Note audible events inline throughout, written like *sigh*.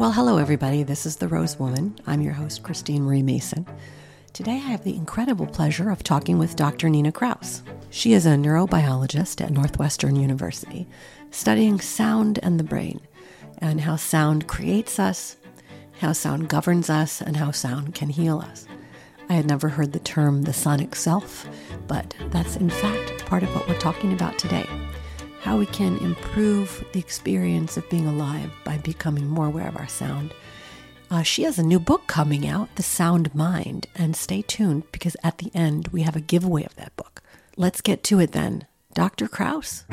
Well, hello, everybody. This is The Rose Woman. I'm your host, Christine Marie Mason. Today, I have the incredible pleasure of talking with Dr. Nina Kraus. She is a neurobiologist at Northwestern University, studying sound and the brain, and how sound creates us, how sound governs us, and how sound can heal us. I had never heard the term the sonic self, but that's in fact part of what we're talking about today how we can improve the experience of being alive by becoming more aware of our sound. Uh, she has a new book coming out, The Sound Mind, and stay tuned because at the end we have a giveaway of that book. Let's get to it then. Dr. Kraus.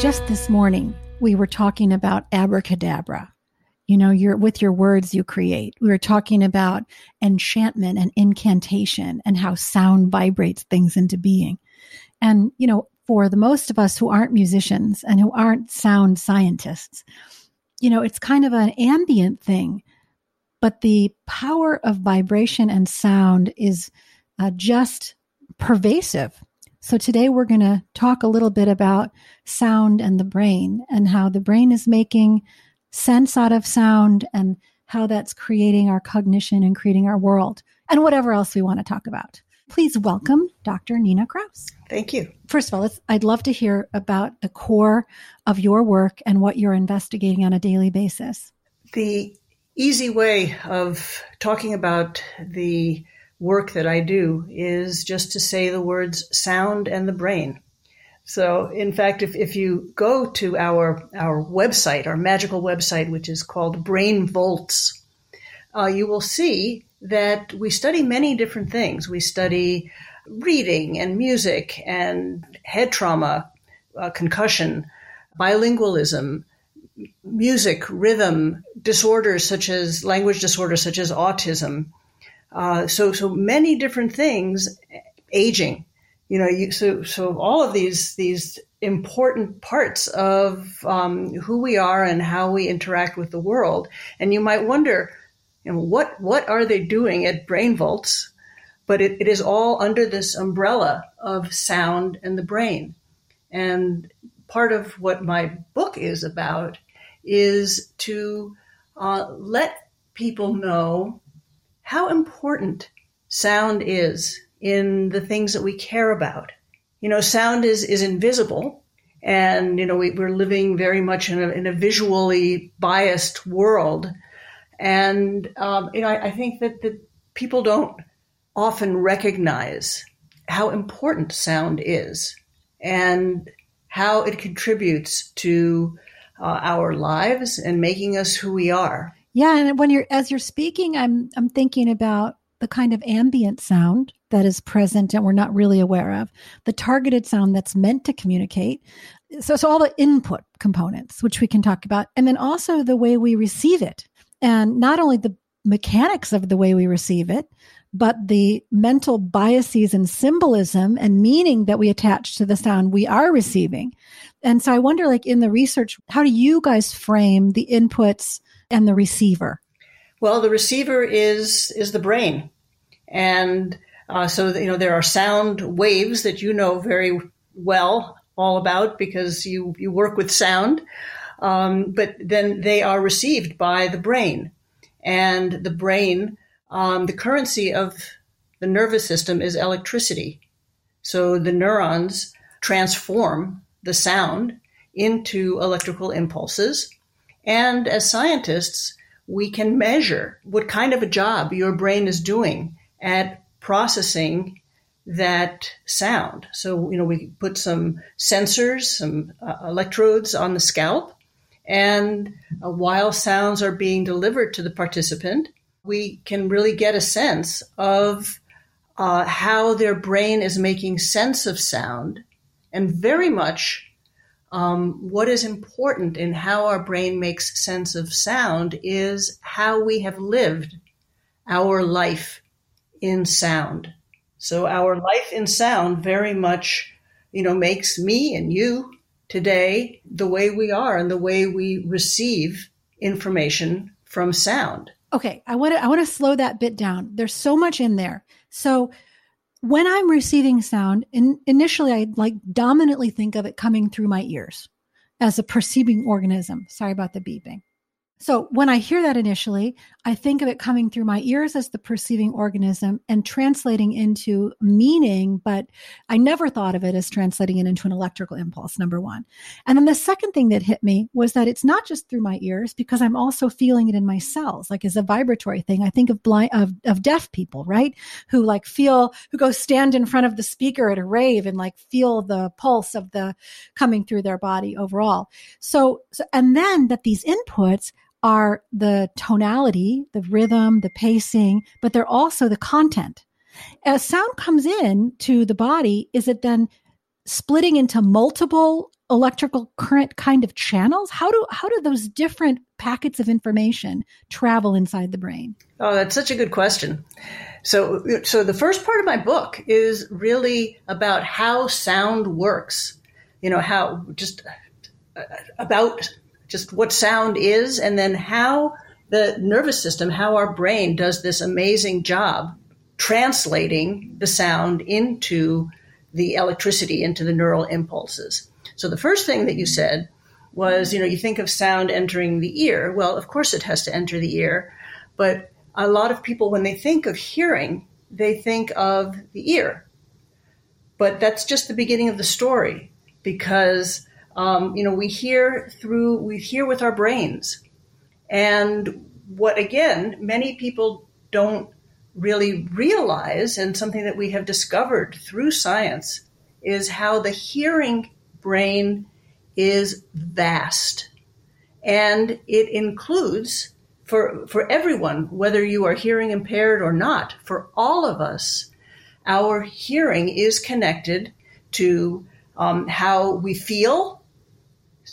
Just this morning, we were talking about abracadabra you know you're with your words you create. We were talking about enchantment and incantation and how sound vibrates things into being. And you know for the most of us who aren't musicians and who aren't sound scientists you know it's kind of an ambient thing but the power of vibration and sound is uh, just pervasive. So today we're going to talk a little bit about sound and the brain and how the brain is making sense out of sound and how that's creating our cognition and creating our world and whatever else we want to talk about. Please welcome Dr. Nina Kraus. Thank you. First of all, I'd love to hear about the core of your work and what you're investigating on a daily basis. The easy way of talking about the work that I do is just to say the words sound and the brain. So, in fact, if, if you go to our, our website, our magical website, which is called Brainvolts, uh, you will see that we study many different things. We study reading and music and head trauma, uh, concussion, bilingualism, music, rhythm, disorders such as language disorders such as autism. Uh, so, so many different things, aging you know, you, so so all of these these important parts of um, who we are and how we interact with the world. And you might wonder, you know, what what are they doing at Brainvolts? But it, it is all under this umbrella of sound and the brain. And part of what my book is about is to uh, let people know how important sound is in the things that we care about. You know, sound is, is invisible. And, you know, we, are living very much in a, in a visually biased world. And, um, you know, I, I think that, that people don't often recognize how important sound is and how it contributes to uh, our lives and making us who we are. Yeah, and when you're as you're speaking, I'm I'm thinking about the kind of ambient sound that is present and we're not really aware of, the targeted sound that's meant to communicate. So, so all the input components, which we can talk about, and then also the way we receive it. And not only the mechanics of the way we receive it, but the mental biases and symbolism and meaning that we attach to the sound we are receiving. And so I wonder, like in the research, how do you guys frame the inputs and the receiver? Well, the receiver is is the brain, and uh, so you know there are sound waves that you know very well all about because you you work with sound, um, but then they are received by the brain, and the brain, um, the currency of the nervous system is electricity, so the neurons transform the sound into electrical impulses, and as scientists we can measure what kind of a job your brain is doing at processing that sound. So, you know, we put some sensors, some uh, electrodes on the scalp, and uh, while sounds are being delivered to the participant, we can really get a sense of uh, how their brain is making sense of sound and very much um, what is important in how our brain makes sense of sound is how we have lived our life in sound. So our life in sound very much, you know, makes me and you today the way we are and the way we receive information from sound. Okay, I want to I want to slow that bit down. There's so much in there. So when I'm receiving sound, in, initially I like dominantly think of it coming through my ears. as a perceiving organism. Sorry about the beeping. So when I hear that initially, I think of it coming through my ears as the perceiving organism and translating into meaning, but I never thought of it as translating it into an electrical impulse, number one. And then the second thing that hit me was that it's not just through my ears because I'm also feeling it in my cells, like as a vibratory thing. I think of blind, of, of deaf people, right? Who like feel, who go stand in front of the speaker at a rave and like feel the pulse of the coming through their body overall. So, so and then that these inputs are the tonality, the rhythm, the pacing, but they're also the content. As sound comes in to the body, is it then splitting into multiple electrical current kind of channels? How do how do those different packets of information travel inside the brain? Oh, that's such a good question. So so the first part of my book is really about how sound works. You know, how just uh, about just what sound is and then how the nervous system, how our brain does this amazing job translating the sound into the electricity, into the neural impulses. So the first thing that you said was, you know, you think of sound entering the ear. Well, of course it has to enter the ear, but a lot of people, when they think of hearing, they think of the ear. But that's just the beginning of the story because um, you know, we hear through, we hear with our brains. And what, again, many people don't really realize, and something that we have discovered through science, is how the hearing brain is vast. And it includes, for, for everyone, whether you are hearing impaired or not, for all of us, our hearing is connected to um, how we feel,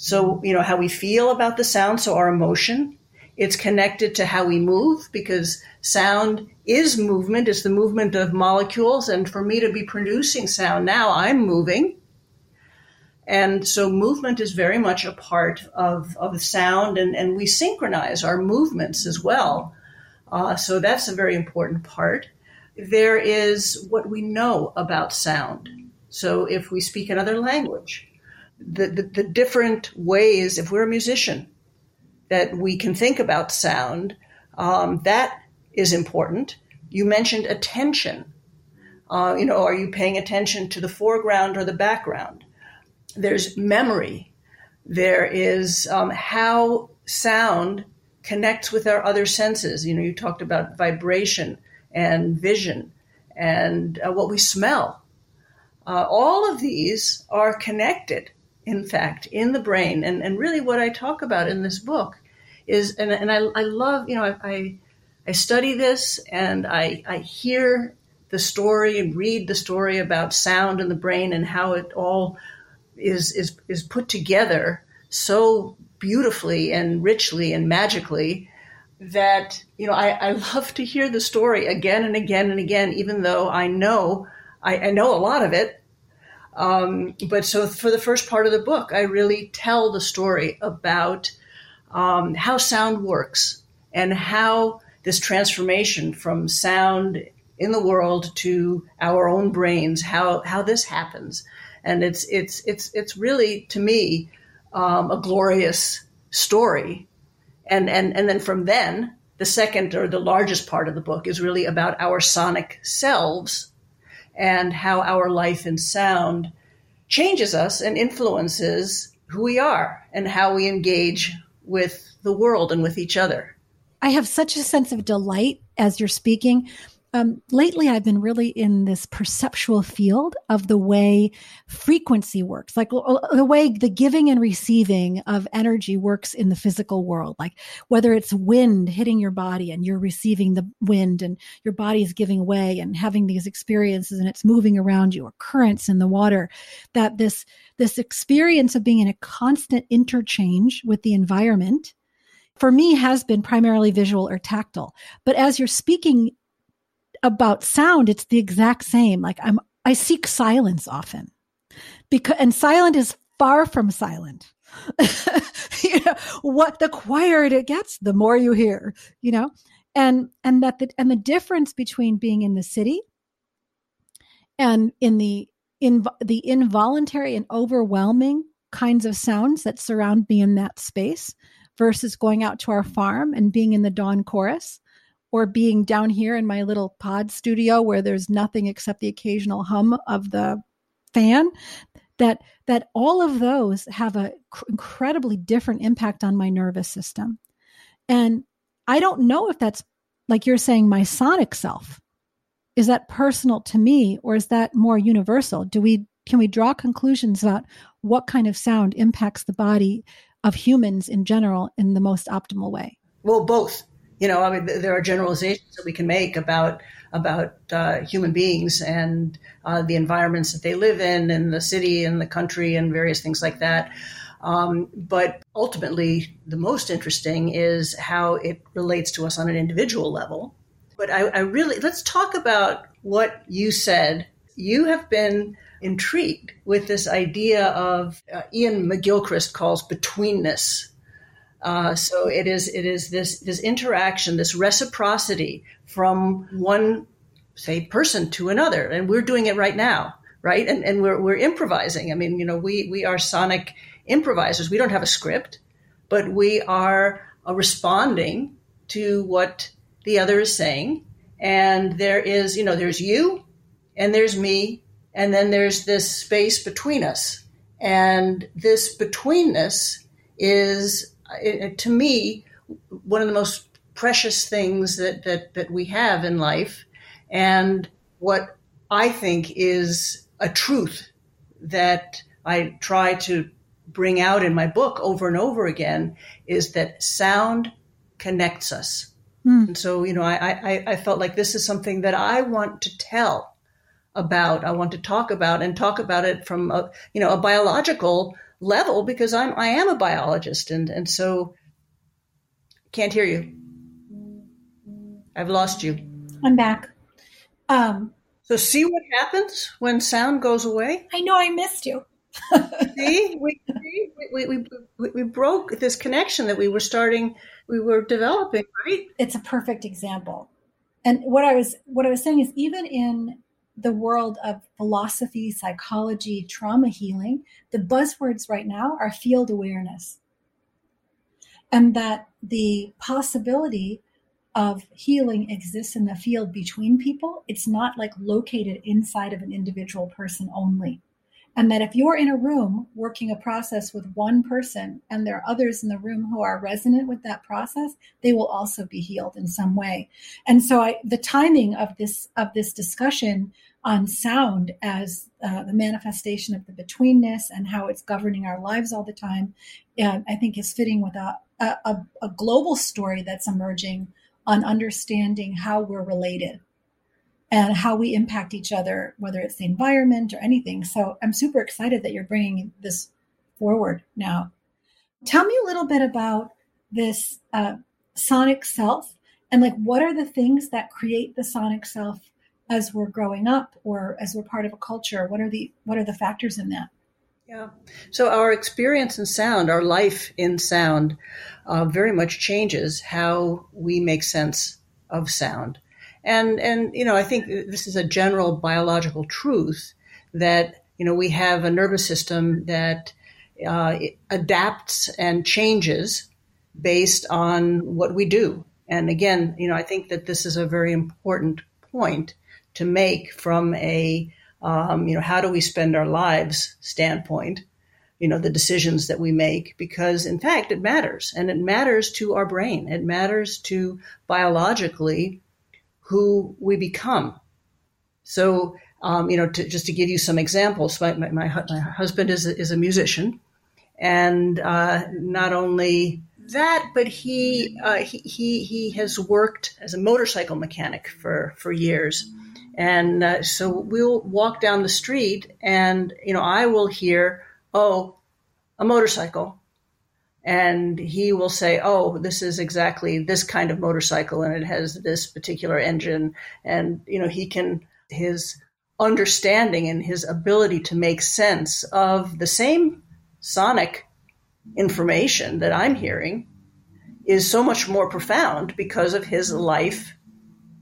so, you know, how we feel about the sound, so our emotion. It's connected to how we move because sound is movement. It's the movement of molecules. And for me to be producing sound now, I'm moving. And so movement is very much a part of, of sound, and, and we synchronize our movements as well. Uh, so that's a very important part. There is what we know about sound. So if we speak another language, the, the, the different ways, if we're a musician, that we can think about sound, um, that is important. You mentioned attention. Uh, you know, are you paying attention to the foreground or the background? There's memory. There is um, how sound connects with our other senses. You know, you talked about vibration and vision and uh, what we smell. Uh, all of these are connected in fact, in the brain. And, and really what I talk about in this book is, and, and I, I love, you know, I, I, I study this and I, I hear the story and read the story about sound in the brain and how it all is, is, is put together so beautifully and richly and magically that, you know, I, I love to hear the story again and again and again, even though I know, I, I know a lot of it um, but so for the first part of the book, I really tell the story about um, how sound works and how this transformation from sound in the world to our own brains, how how this happens, and it's it's it's it's really to me um, a glorious story, and and and then from then the second or the largest part of the book is really about our sonic selves and how our life and sound changes us and influences who we are and how we engage with the world and with each other. I have such a sense of delight as you're speaking um, lately I've been really in this perceptual field of the way frequency works, like the way the giving and receiving of energy works in the physical world. Like whether it's wind hitting your body and you're receiving the wind and your body is giving way and having these experiences and it's moving around you or currents in the water, that this, this experience of being in a constant interchange with the environment for me has been primarily visual or tactile. But as you're speaking about sound, it's the exact same. Like I'm, I seek silence often because, and silent is far from silent. *laughs* you know, what the quieter it gets, the more you hear, you know, and, and that the, and the difference between being in the city and in the, in the involuntary and overwhelming kinds of sounds that surround me in that space versus going out to our farm and being in the dawn chorus or being down here in my little pod studio where there's nothing except the occasional hum of the fan that that all of those have a cr- incredibly different impact on my nervous system. And i don't know if that's like you're saying my sonic self. Is that personal to me or is that more universal? Do we can we draw conclusions about what kind of sound impacts the body of humans in general in the most optimal way? Well both you know i mean there are generalizations that we can make about about uh, human beings and uh, the environments that they live in, and the city and the country, and various things like that. Um, but ultimately, the most interesting is how it relates to us on an individual level. But I, I really let's talk about what you said. You have been intrigued with this idea of uh, Iain McGilchrist calls betweenness. Uh, so it is it is this this interaction, this reciprocity from one say person to another, and we're doing it right now, right? And and we're we're improvising. I mean, you know, we we are sonic improvisers. We don't have a script, but we are uh, responding to what the other is saying. And there is, you know, there's you, and there's me, and then there's this space between us. And this betweenness is it, to me, one of the most precious things that, that, that we have in life. And what I think is a truth that I try to bring out in my book over and over again is that sound connects us. Mm. And so, you know, I, I, I felt like this is something that I want to tell about. I want to talk about and talk about it from a, you know, a biological level because I'm I am a biologist and and so can't hear you. I've lost you. I'm back. Um, so see what happens when sound goes away. I know I missed you. *laughs* see, we, we, we, we, we broke this connection that we were starting, we were developing, right? It's a perfect example. And what I was what I was saying is even in the world of philosophy, psychology, trauma healing, the buzzwords right now are field awareness. And that the possibility of healing exists in the field between people. It's not like located inside of an individual person only. And that if you're in a room working a process with one person and there are others in the room who are resonant with that process, they will also be healed in some way. And so I, the timing of this, of this discussion on sound as uh, the manifestation of the betweenness and how it's governing our lives all the time, uh, I think is fitting with a, a, a global story that's emerging on understanding how we're related and how we impact each other, whether it's the environment or anything. So I'm super excited that you're bringing this forward now. Tell me a little bit about this uh, sonic self and like what are the things that create the sonic self as we're growing up or as we're part of a culture what are the what are the factors in that? Yeah. So our experience in sound our life in sound uh, very much changes how we make sense of sound. And and you know i think this is a general biological truth that you know we have a nervous system that uh, adapts and changes based on what we do. And again you know i think that this is a very important point to make from a um, you know how do we spend our lives standpoint you know the decisions that we make because in fact it matters and it matters to our brain. It matters to biologically who we become. So um, you know to, just to give you some examples my, my, my husband is a, is a musician and uh, not only that, but he, uh, he he he has worked as a motorcycle mechanic for for years, and uh, so we'll walk down the street, and you know, I will hear, "Oh, a motorcycle," and he will say, "Oh, this is exactly this kind of motorcycle, and it has this particular engine," and you know, he can his understanding and his ability to make sense of the same sonic information that I'm hearing is so much more profound because of his life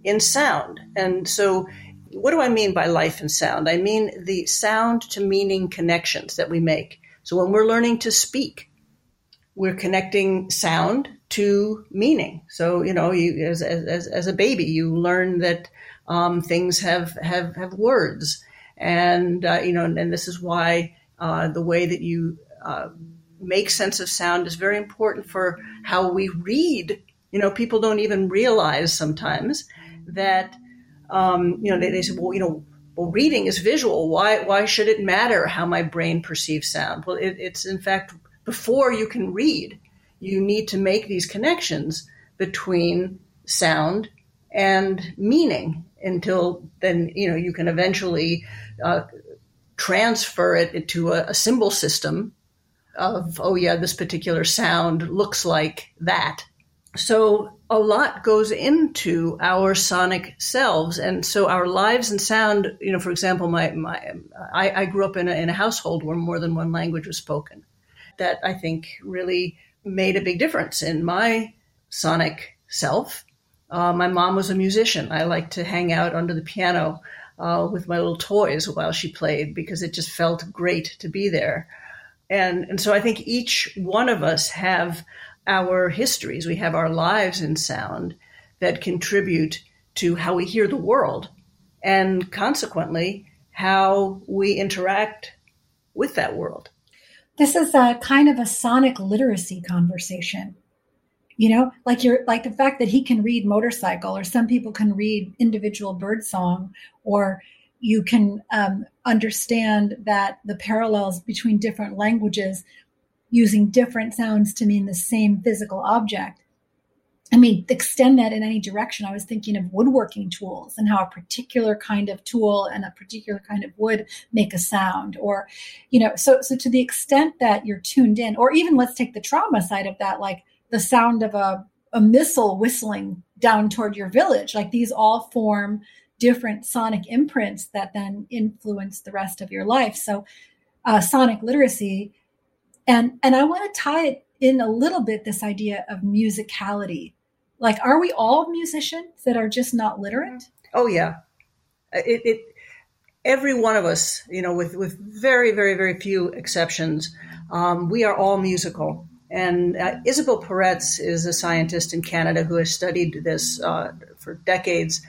in sound. And so what do I mean by life and sound? I mean the sound to meaning connections that we make. So when we're learning to speak, we're connecting sound to meaning. So, you know, you, as, as, as a baby, you learn that um, things have, have, have words. And, uh, you know, and, and, this is why uh, the way that you uh, make sense of sound is very important for how we read. You know, people don't even realize sometimes that, um, you know, they, they say, well, you know, well, reading is visual. Why, why should it matter how my brain perceives sound? Well, it, it's in fact before you can read, you need to make these connections between sound and meaning until then you know you can eventually uh, transfer it into a, a, symbol system of oh yeah this particular sound looks like that so a lot goes into our sonic selves and so our lives and sound you know for example my, my I, I grew up in a, in a household where more than one language was spoken that I think really made a big difference in my sonic self. Uh, my mom was a musician. I liked to hang out under the piano uh, with my little toys while she played because it just felt great to be there. And, and so I think each one of us have our histories. We have our lives in sound that contribute to how we hear the world and consequently how we interact with that world. This is a kind of a sonic literacy conversation. You know, like you're like the fact that he can read motorcycle, or some people can read individual bird song, or you can um, understand that the parallels between different languages using different sounds to mean the same physical object I mean, extend that in any direction. I was thinking of woodworking tools and how a particular kind of tool and a particular kind of wood make a sound, or, you know, so so to the extent that you're tuned in, or even let's take the trauma side of that, like the sound of a a missile whistling down toward your village. Like these all form different sonic imprints that then influence the rest of your life. So, uh, sonic literacy, and and I want to tie it in a little bit this idea of musicality like, are we all musicians that are just not literate? Oh yeah, it, it every one of us, you know, with with very very very few exceptions, um, we are all musical. And uh, Isabelle Peretz is a scientist in Canada who has studied this uh, for decades,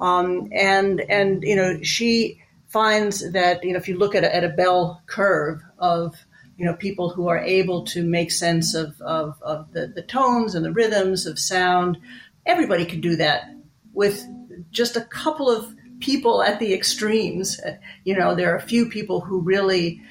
um, and and you know she finds that you know if you look at a, at a bell curve of you know, people who are able to make sense of, of, of the, the tones and the rhythms of sound. Everybody can do that with just a couple of people at the extremes. Uh, you know, there are a few people who really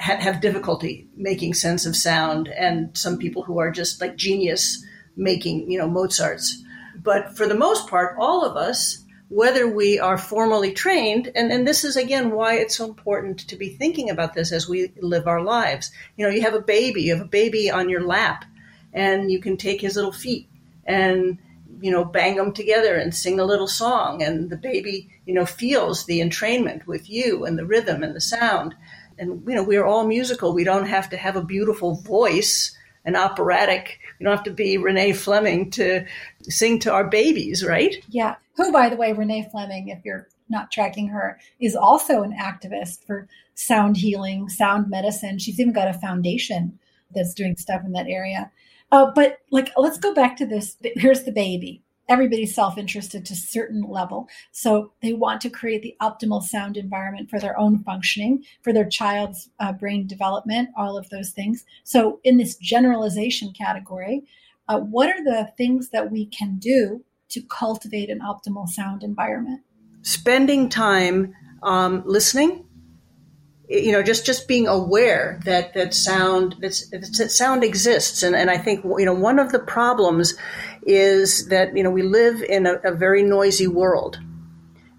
ha- have difficulty making sense of sound, and some people who are just like genius making, you know, Mozart's. But for the most part, all of us whether we are formally trained, and, and this is again why it's so important to be thinking about this as we live our lives. You know, you have a baby, you have a baby on your lap, and you can take his little feet and you know bang them together and sing a little song, and the baby you know feels the entrainment with you and the rhythm and the sound. And you know, we are all musical. We don't have to have a beautiful voice an operatic. You don't have to be Renee Fleming to sing to our babies, right? Yeah. Who, by the way, Renee Fleming, if you're not tracking her, is also an activist for sound healing, sound medicine. She's even got a foundation that's doing stuff in that area. Uh, but like, let's go back to this. Here's the baby everybody's self-interested to a certain level. So they want to create the optimal sound environment for their own functioning for their child's uh, brain development all of those things. So in this generalization category uh, what are the things that we can do to cultivate an optimal sound environment? Spending time um, listening you know just just being aware that that sound that sound exists. And and I think you know one of the problems is that you know we live in a, a very noisy world.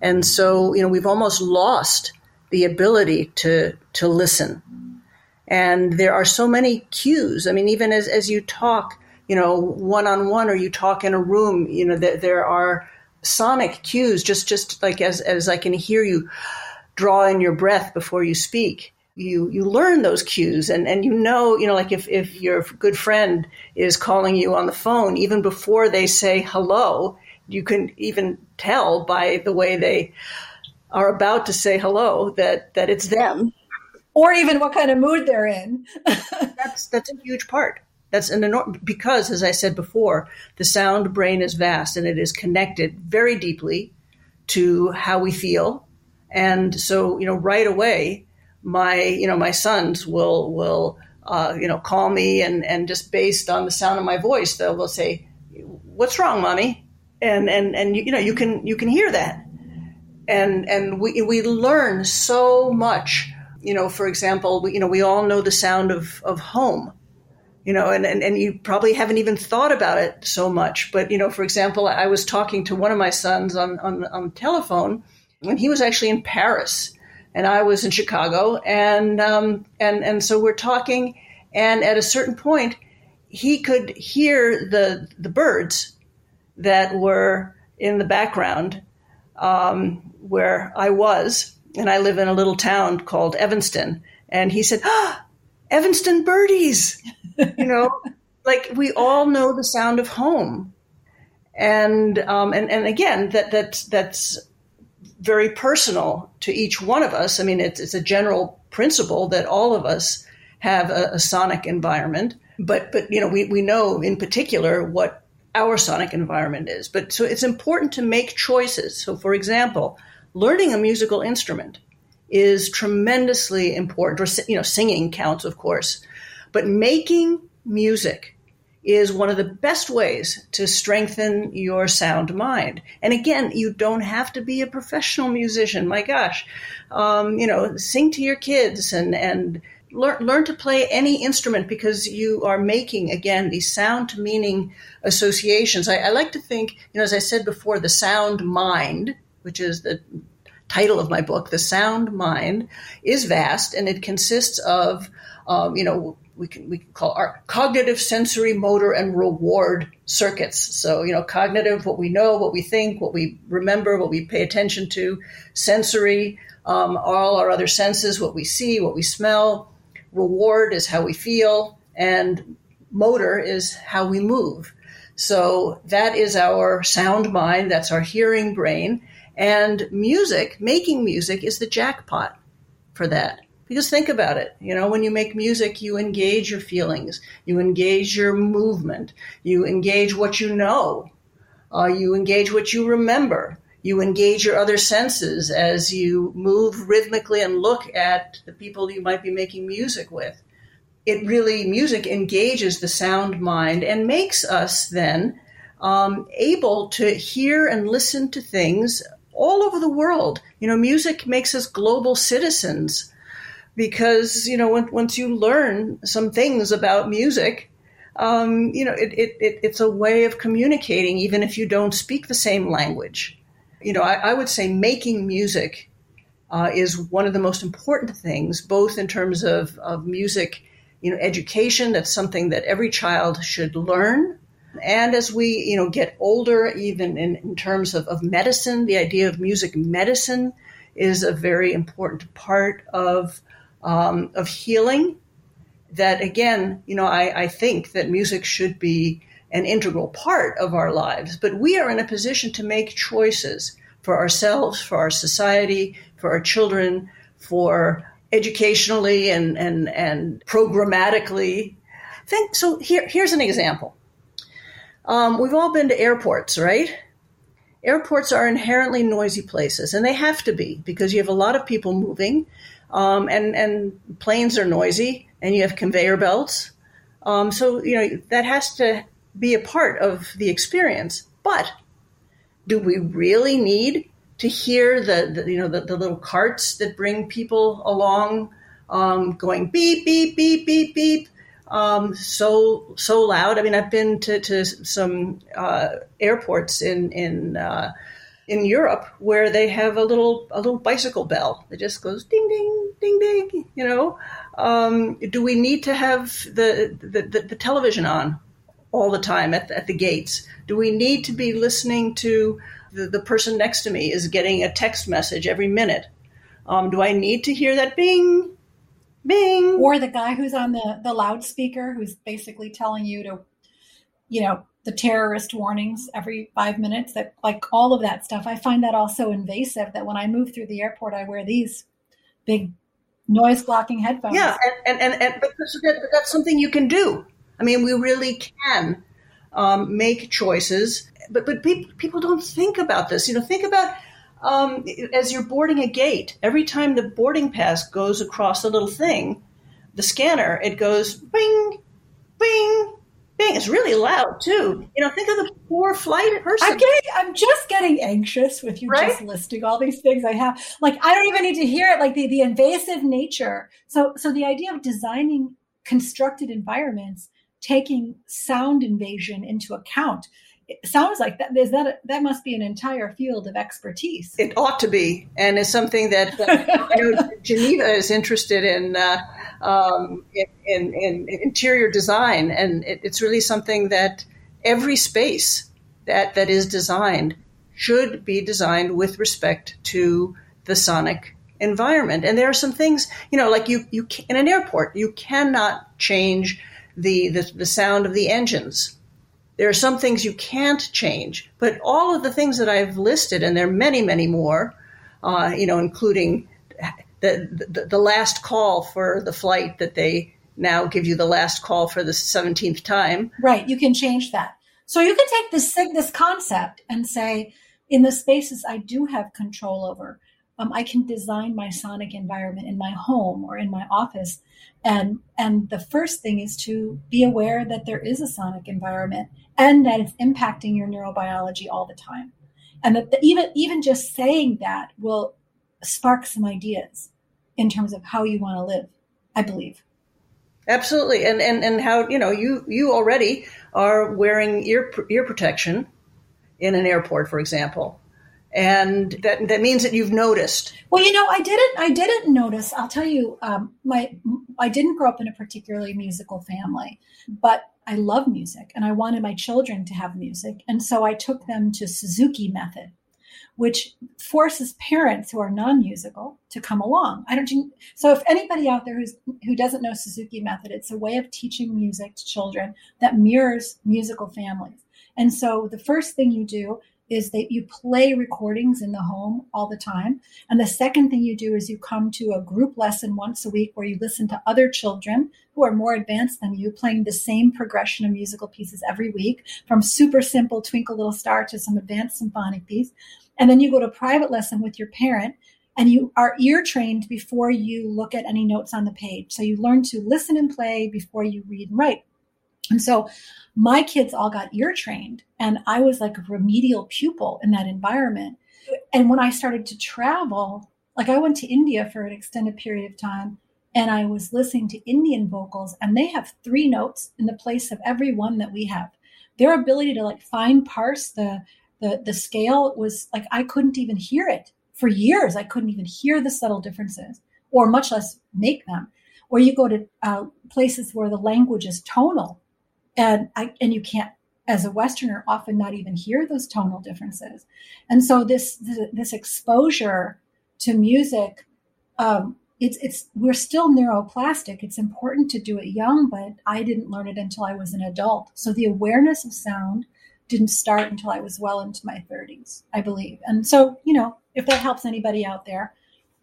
And so you know we've almost lost the ability to to listen. And there are so many cues. I mean even as as you talk you know one on one or you talk in a room you know there, there are sonic cues just just like as as I can hear you draw in your breath before you speak you you learn those cues and and you know you know like if if your good friend is calling you on the phone even before they say hello you can even tell by the way they are about to say hello that that it's them or even what kind of mood they're in. *laughs* that's that's a huge part. That's an enormous because, as I said before, the sound brain is vast and it is connected very deeply to how we feel. And so, you know, right away, my you know my sons will will uh, you know call me and and just based on the sound of my voice, they'll, they'll say, "What's wrong, mommy?" And and and you know you can you can hear that, and and we we learn so much. You know, for example, we, you know we all know the sound of of home you know, and, and, and you probably haven't even thought about it so much. But, you know, for example, I was talking to one of my sons on, on, on telephone, and he was actually in Paris, and I was in Chicago, and, um, and, and so we're talking, and at a certain point, he could hear the, the birds that were in the background um, where I was, and I live in a little town called Evanston. And he said, ah, Evanston birdies you know, *laughs* like we all know the sound of home, and um, and and again, that that's that's very personal to each one of us. I mean, it's, it's a general principle that all of us have a, a sonic environment, but but you know, we we know in particular what our sonic environment is. But so it's important to make choices. So, for example, learning a musical instrument is tremendously important. Or you know, singing counts, of course, but making music is one of the best ways to strengthen your sound mind. And again, you don't have to be a professional musician. My gosh, um, you know, sing to your kids and and learn learn to play any instrument because you are making again these sound meaning associations. I, I like to think, you know, as I said before, the sound mind, which is the title of my book, the sound mind, is vast and it consists of, um, you know we can we can call our cognitive, sensory, motor, and reward circuits. So you know, cognitive, what we know, what we think, what we remember, what we pay attention to. Sensory, um, all our other senses, what we see, what we smell. Reward is how we feel, and motor is how we move. So that is our sound mind. That's our hearing brain. And music, making music, is the jackpot for that. Because think about it, you know, when you make music, you engage your feelings, you engage your movement, you engage what you know, uh, you engage what you remember, you engage your other senses as you move rhythmically and look at the people you might be making music with. It really, music engages the sound mind and makes us then um, able to hear and listen to things all over the world. You know, music makes us global citizens because you know when, once you learn some things about music um, you know it, it, it, it's a way of communicating even if you don't speak the same language. You know i, I would say making music uh, is one of the most important things both in terms of, of music you know education that's something that every child should learn and as we you know get older even in, in terms of, of medicine the idea of music medicine is a very important part of um, of healing that again you know I, I think that music should be an integral part of our lives. But we are in a position to make choices for ourselves for our society for our children for educationally and and and programmatically. Think so here here's an example. Um, we've all been to airports right? Airports are inherently noisy places and they have to be because you have a lot of people moving um, and and planes are noisy, and you have conveyor belts. Um, so you know that has to be a part of the experience. But do we really need to hear the, the you know the, the, little carts that bring people along, um, going beep beep beep beep beep? Um, so so loud. I mean, I've been to, to some uh, airports in in uh, in Europe where they have a little a little bicycle bell that just goes ding ding ding ding. You know, um, do we need to have the, the, the, the television on all the time at the, at the gates? Do we need to be listening to the, the person next to me is getting a text message every minute? Um, do I need to hear that bing bing or the guy who's on the the loudspeaker who's basically telling you to you know the terrorist warnings every five minutes that like all of that stuff i find that also invasive that when i move through the airport i wear these big noise blocking headphones. Yeah, and and, and, but, that, but that's something you can do. I mean, we really can um, make choices, but but people people don't think about this. You know, think about um, as you're boarding a gate. Every time the boarding pass goes across the little thing, the scanner, it goes bing, bing, bing. It's really loud too. You know, think of the poor flight person. I'm getting, I'm just getting anxious with you right? just listing all these things I have. Like, I don't even need to hear it. Like the the invasive nature. So, so the idea of designing constructed environments, taking sound invasion into account. It sounds like that is that a, that must be an entire field of expertise. It ought to be, and it's something that uh, *laughs* you know, Geneva is interested in. Uh, um, in, in, in, interior design, and it, it's really something that every space that that is designed should be designed with respect to the sonic environment. And there are some things, you know, like you you in an airport, you cannot change the, the, the sound of the engines. There are some things you can't change, but all of the things that I've listed, and there are many, many more, uh, you know, including the, the, the last call for the flight that they now give you the last call for the 17th time. Right. You can change that. So you can take this this concept and say, in the spaces I do have control over, um, I can design my sonic environment in my home or in my office. And and the first thing is to be aware that there is a sonic environment and that it's impacting your neurobiology all the time. And that the, even even just saying that will spark some ideas in terms of how you want to live, I believe. Absolutely. And, and, and how, you know, you, you already are wearing ear, ear protection in an airport, for example. And that, that means that you've noticed. Well, you know, I didn't, I didn't notice. I'll tell you, um, my, I didn't grow up in a particularly musical family, but I love music and I wanted my children to have music. And so I took them to Suzuki method which forces parents who are non-musical to come along. I don't. So if anybody out there who's who doesn't know Suzuki method, it's a way of teaching music to children that mirrors musical families. And so the first thing you do is that you play recordings in the home all the time. And the second thing you do is you come to a group lesson once a week where you listen to other children who are more advanced than you playing the same progression of musical pieces every week from super simple Twinkle Little Star to some advanced symphonic piece. And then you go to private lesson with your parent and you are ear trained before you look at any notes on the page. So you learn to listen and play before you read and write. And so my kids all got ear trained and I was like a remedial pupil in that environment. And when I started to travel, like I went to India for an extended period of time and I was listening to Indian vocals and they have three notes in the place of every one that we have. Their ability to like fine parse the the the scale was like I couldn't even hear it for years. I couldn't even hear the subtle differences, or much less make them. Or you go to uh, places where the language is tonal, and I and you can't, as a Westerner, often not even hear those tonal differences. And so this this, this exposure to music. Um, it's it's we're still neuroplastic. It's important to do it young, but I didn't learn it until I was an adult. So the awareness of sound, didn't start until I was well into my 30s, I believe. And so, you know, if that helps anybody out there,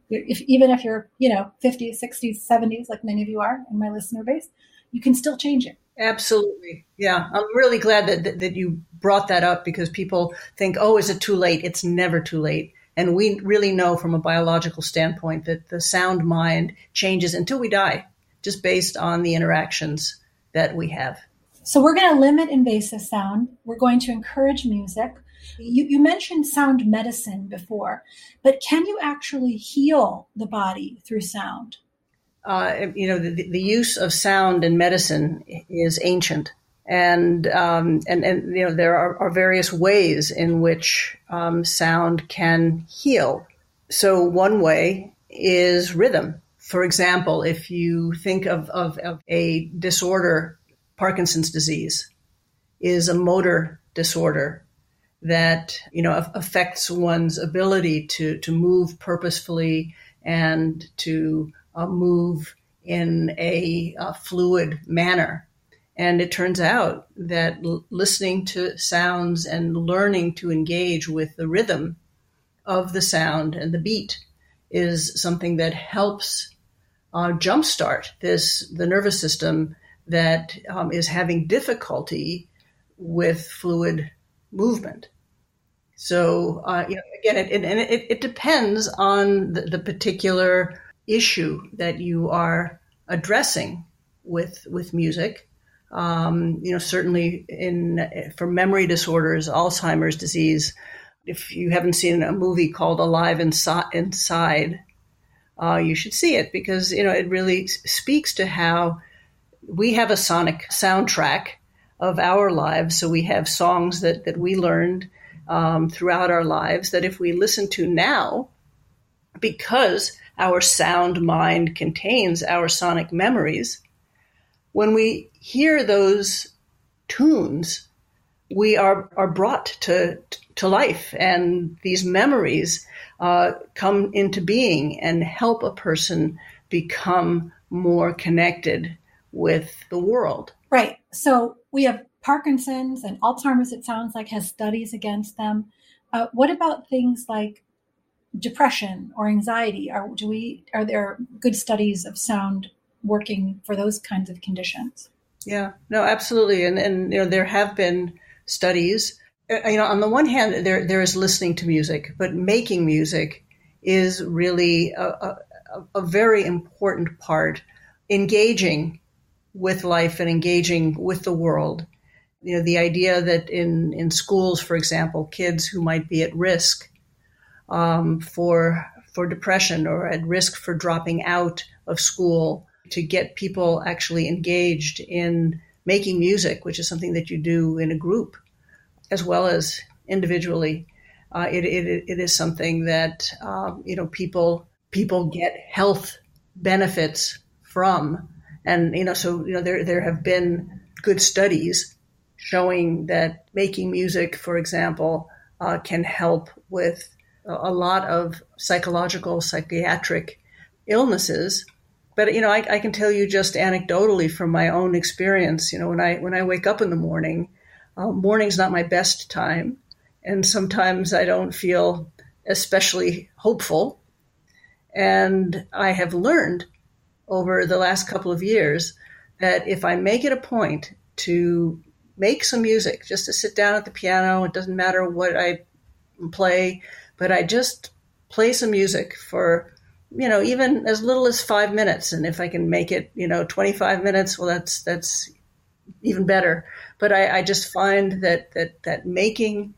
if even if you're, you know, 50s, 60s, 70s, like many of you are in my listener base, you can still change it. Absolutely. Yeah. I'm really glad that, that, that you brought that up because people think, oh, is it too late? It's never too late. And we really know from a biological standpoint that the sound mind changes until we die, just based on the interactions that we have. So we're going to limit invasive sound. We're going to encourage music. You, you, mentioned sound medicine before, but can you actually heal the body through sound? Uh, you know, the, the, use of sound in medicine is ancient, and um, and and you know there are, are various ways in which um, sound can heal. So one way is rhythm. For example, if you think of, of, of a disorder Parkinson's disease is a motor disorder that you know affects one's ability to to move purposefully and to uh, move in a, a, fluid manner. And it turns out that l- listening to sounds and learning to engage with the rhythm of the sound and the beat is something that helps uh, jumpstart this the nervous system that um, is having difficulty with fluid movement. So, uh, you know, again, it, it, it, depends on the, the, particular issue that you are addressing with with music. Um, you know, certainly in for memory disorders, Alzheimer's disease. If you haven't seen a movie called Alive Inside, Inside uh, you should see it because you know it really speaks to how we have a sonic soundtrack of our lives. So we have songs that that we learned um, throughout our lives that if we listen to now, because our sound mind contains our sonic memories, when we hear those tunes, we are are brought to to life, and these memories uh, come into being and help a person become more connected with the world. Right. So we have Parkinson's and Alzheimer's, it sounds like, has studies against them. Uh, what about things like depression or anxiety? Are, do we, are there good studies of sound working for those kinds of conditions? Yeah, no, absolutely. And, and you know, there have been studies uh, you know, on the one hand, there there is listening to music, but making music is really a, a, a very important part. Engaging with life and engaging with the world. You know, the idea that in in schools, for example, kids who might be at risk um, for for depression or at risk for dropping out of school, to get people actually engaged in making music, which is something that you do in a group as well as individually. Uh, it, it, it is something that um, you know people people get health benefits from, and you know so you know there there have been good studies showing that making music, for example, uh, can help with a lot of psychological psychiatric illnesses. But you know, I, I can tell you just anecdotally from my own experience. You know, when I when I wake up in the morning, uh, morning's not my best time, and sometimes I don't feel especially hopeful. And I have learned over the last couple of years that if I make it a point to make some music, just to sit down at the piano, it doesn't matter what I play, but I just play some music for you know even as little as five minutes and if i can make it you know 25 minutes well that's that's even better but I, I just find that that that making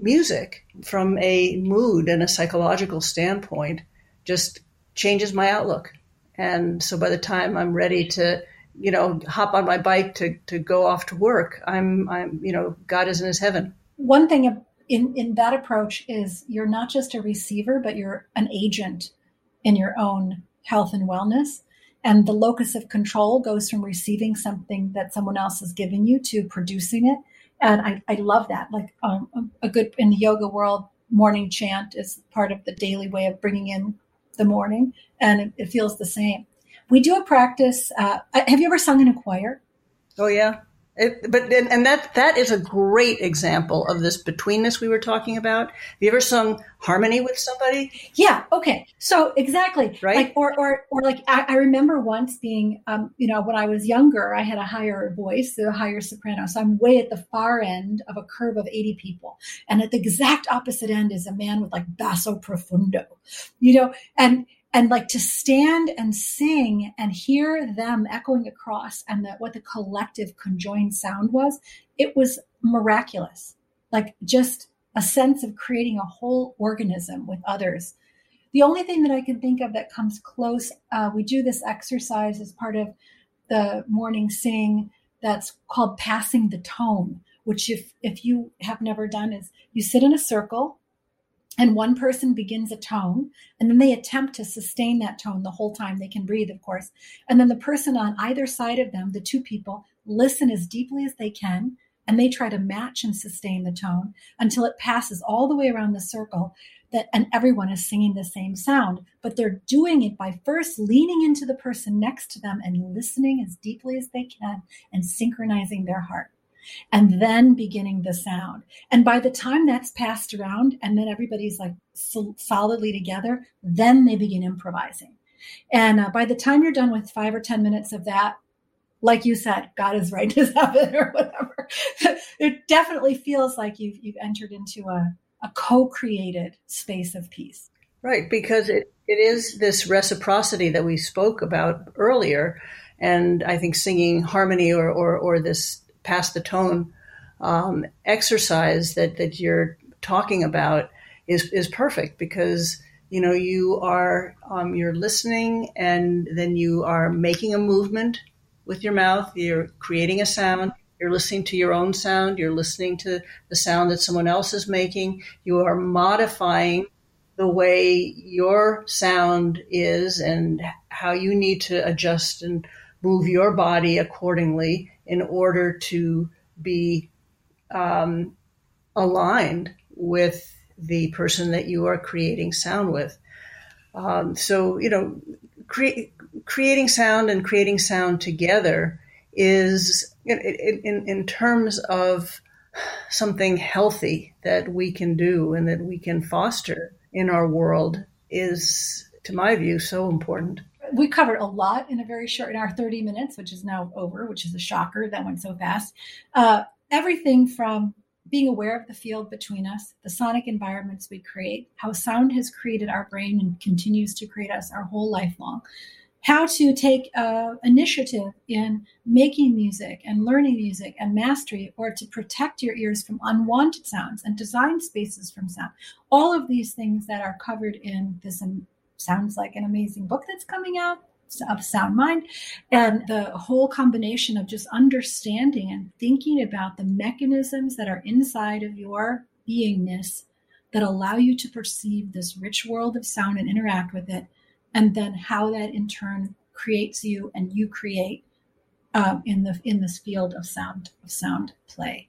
music from a mood and a psychological standpoint just changes my outlook. And so by the time I'm ready to, you know, hop on my bike to, to go off to work, I'm, I'm, you know, God is in his heaven. One thing in, in that approach is you're not just a receiver, but you're an agent in your own health and wellness. And the locus of control goes from receiving something that someone else is giving you to producing it. And I, I love that. Like um, a good in the yoga world, morning chant is part of the daily way of bringing in the morning, and it, it feels the same. We do a practice. Uh, have you ever sung in a choir? Oh yeah, it, but and that that is a great example of this betweenness we were talking about. Have you ever sung harmony with somebody? Yeah. Okay. So exactly. Right. Like, or or or like I, I remember once being, um, you know, when I was younger, I had a higher voice, a higher soprano. So I'm way at the far end of a curve of 80 people, and at the exact opposite end is a man with like basso profundo, you know, and and like to stand and sing and hear them echoing across and the, what the collective conjoined sound was it was miraculous. Like just a sense of creating a whole organism with others. The only thing that i can think of that comes close uh, we do this exercise as part of the morning sing that's called passing the tone which if if you have never done is you sit in a circle and one person begins a tone and then they attempt to sustain that tone the whole time they can breathe of course. And then the person on either side of them the two people listen as deeply as they can and they try to match and sustain the tone until it passes all the way around the circle that and everyone is singing the same sound. But they're doing it by first leaning into the person next to them and listening as deeply as they can and synchronizing their heart and then beginning the sound. And by the time that's passed around and then everybody's like solidly together, then they begin improvising. And uh, by the time you're done with five or 10 minutes of that, like you said, God is right to *laughs* heaven or whatever. *laughs* it definitely feels like you've, you've entered into a, a co-created space of peace. Right, because it, it is this reciprocity that we spoke about earlier. And I think singing harmony or, or, or this pass the tone um, exercise that, that you're talking about is, is perfect because you know you are um, you're listening and then you are making a movement with your mouth. You're creating a sound. You're listening to your own sound. You're listening to the sound that someone else is making. You are modifying the way your sound is and how you need to adjust and move your body accordingly in order to be um, aligned with the person that you are creating sound with. Um, so, you know, cre- creating sound and creating sound together is, in, in, in terms of something healthy that we can do and that we can foster in our world, is, to my view, so important we covered a lot in a very short in our 30 minutes which is now over which is a shocker that went so fast uh, everything from being aware of the field between us, the sonic environments we create, how sound has created our brain and continues to create us our whole life long, how to take uh, initiative in making music and learning music and mastery, or to protect your ears from unwanted sounds and design spaces from sound. All of these things that are covered in this um, sounds like an amazing book that's coming out of sound mind. And the whole combination of just understanding and thinking about the mechanisms that are inside of your beingness that allow you to perceive this rich world of sound and interact with it and then how that in turn creates you and you create um, in the in this field of sound of sound play.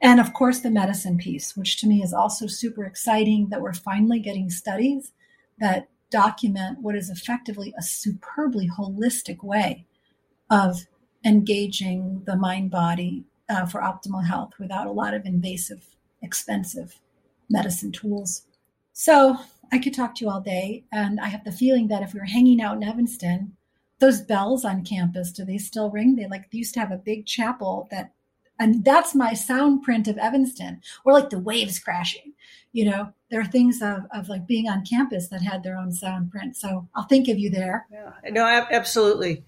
And of course the medicine piece which to me is also super exciting that we're finally getting studies that document what is effectively a superbly holistic way of engaging the mind body uh, for optimal health without a lot of invasive, expensive medicine tools. So I could talk to you all day. And I have the feeling that if we were hanging out in Evanston, those bells on campus, do they still ring? They like they used to have a big chapel that, and that's my sound print of Evanston, or like the waves crashing you know, there are things of, of like being on campus that had their own sound print. So I'll think of you there. Yeah, no, absolutely.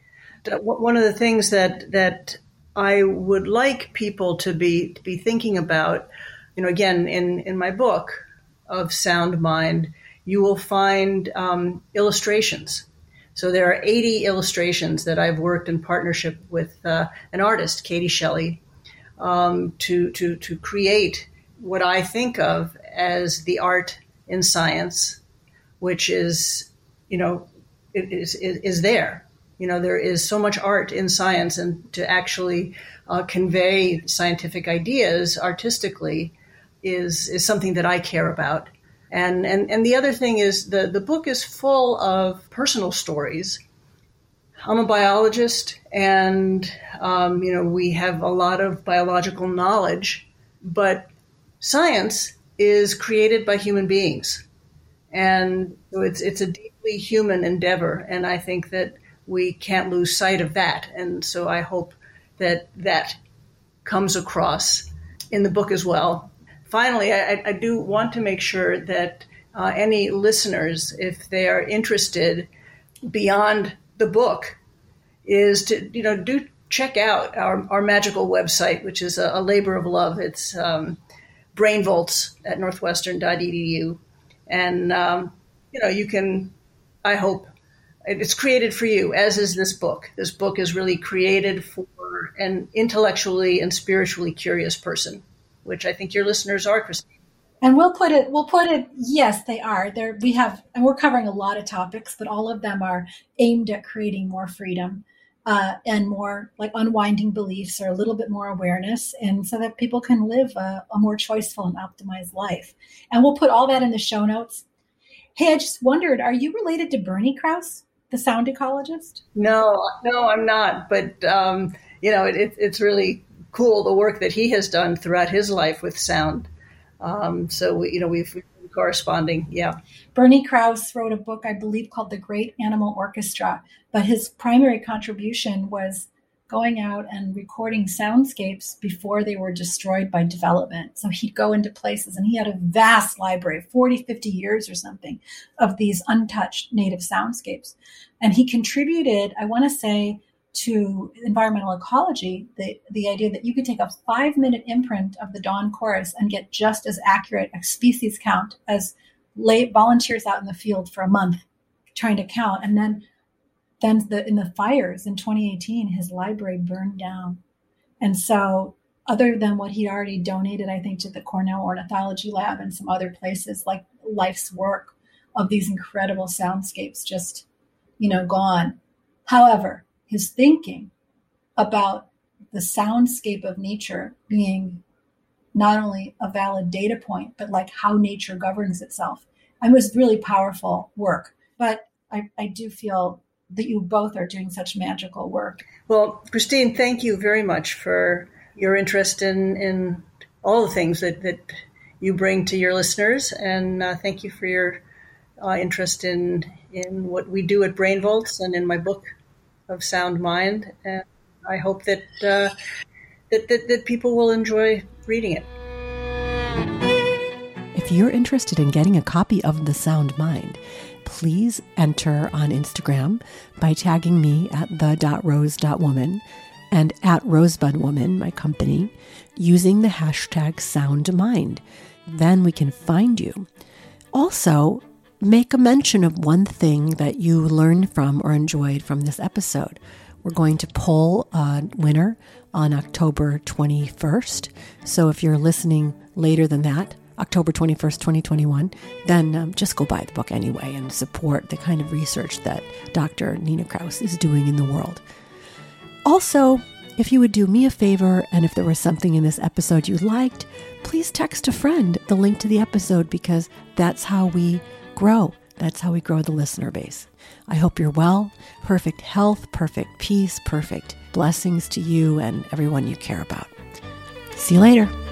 One of the things that that I would like people to be to be thinking about, you know, again in in my book of Sound Mind, you will find um, illustrations. So there are 80 illustrations that I've worked in partnership with uh, an artist, Katie Shelley, um, to to to create what I think of as the art in science, which is, you know, is, is, is there. You know, there is so much art in science, and to actually uh, convey scientific ideas artistically is is something that I care about. And and and the other thing is the the book is full of personal stories. I'm a biologist, and um, you know we have a lot of biological knowledge, but science is created by human beings. And it's, it's a deeply human endeavor. And I think that we can't lose sight of that. And so I hope that that comes across in the book as well. Finally, I, I do want to make sure that uh, any listeners, if they are interested beyond the book, is to you know do check out our, our magical website, which is a, a labor of love. It's um, brainvolts at northwestern.edu. And, um, you know, you can, I hope, it's created for you, as is this book. This book is really created for an intellectually and spiritually curious person, which I think your listeners are, Christine. And we'll put it, we'll put it, yes, they are. There we have, and we're covering a lot of topics, but all of them are aimed at creating more freedom uh, and more like unwinding beliefs or a little bit more awareness, and so that people can live a, a more choiceful and optimized life. And we'll put all that in the show notes. Hey, I just wondered, are you related to Bernie Krause, the sound ecologist? No, no, I'm not. But um, you know, it, it's really cool the work that he has done throughout his life with sound. Um, so we, you know, we've corresponding. Yeah. Bernie Krause wrote a book, I believe, called The Great Animal Orchestra, but his primary contribution was going out and recording soundscapes before they were destroyed by development. So he'd go into places and he had a vast library, 40, 50 years or something, of these untouched native soundscapes. And he contributed, I want to say, to environmental ecology, the, the idea that you could take a five minute imprint of the dawn chorus and get just as accurate a species count as late volunteers out in the field for a month trying to count. And then then the, in the fires in 2018, his library burned down. And so, other than what he'd already donated, I think, to the Cornell Ornithology Lab and some other places, like life's work of these incredible soundscapes just, you know, gone. However, his thinking about the soundscape of nature being not only a valid data point, but like how nature governs itself. I was really powerful work. But I, I do feel that you both are doing such magical work. Well, Christine, thank you very much for your interest in, in all the things that, that you bring to your listeners. And uh, thank you for your uh, interest in, in what we do at Brainvolts and in my book of Sound Mind. And I hope that, uh, that, that, that people will enjoy reading it. If you're interested in getting a copy of The Sound Mind, please enter on Instagram by tagging me at the.rose.woman and at rosebudwoman, my company, using the hashtag soundmind. Then we can find you. Also, make a mention of one thing that you learned from or enjoyed from this episode. We're going to poll a winner on October 21st. So if you're listening later than that, October 21st, 2021, then um, just go buy the book anyway and support the kind of research that Dr. Nina Kraus is doing in the world. Also, if you would do me a favor and if there was something in this episode you liked, please text a friend the link to the episode because that's how we grow. That's how we grow the listener base. I hope you're well, perfect health, perfect peace, perfect blessings to you and everyone you care about. See you later.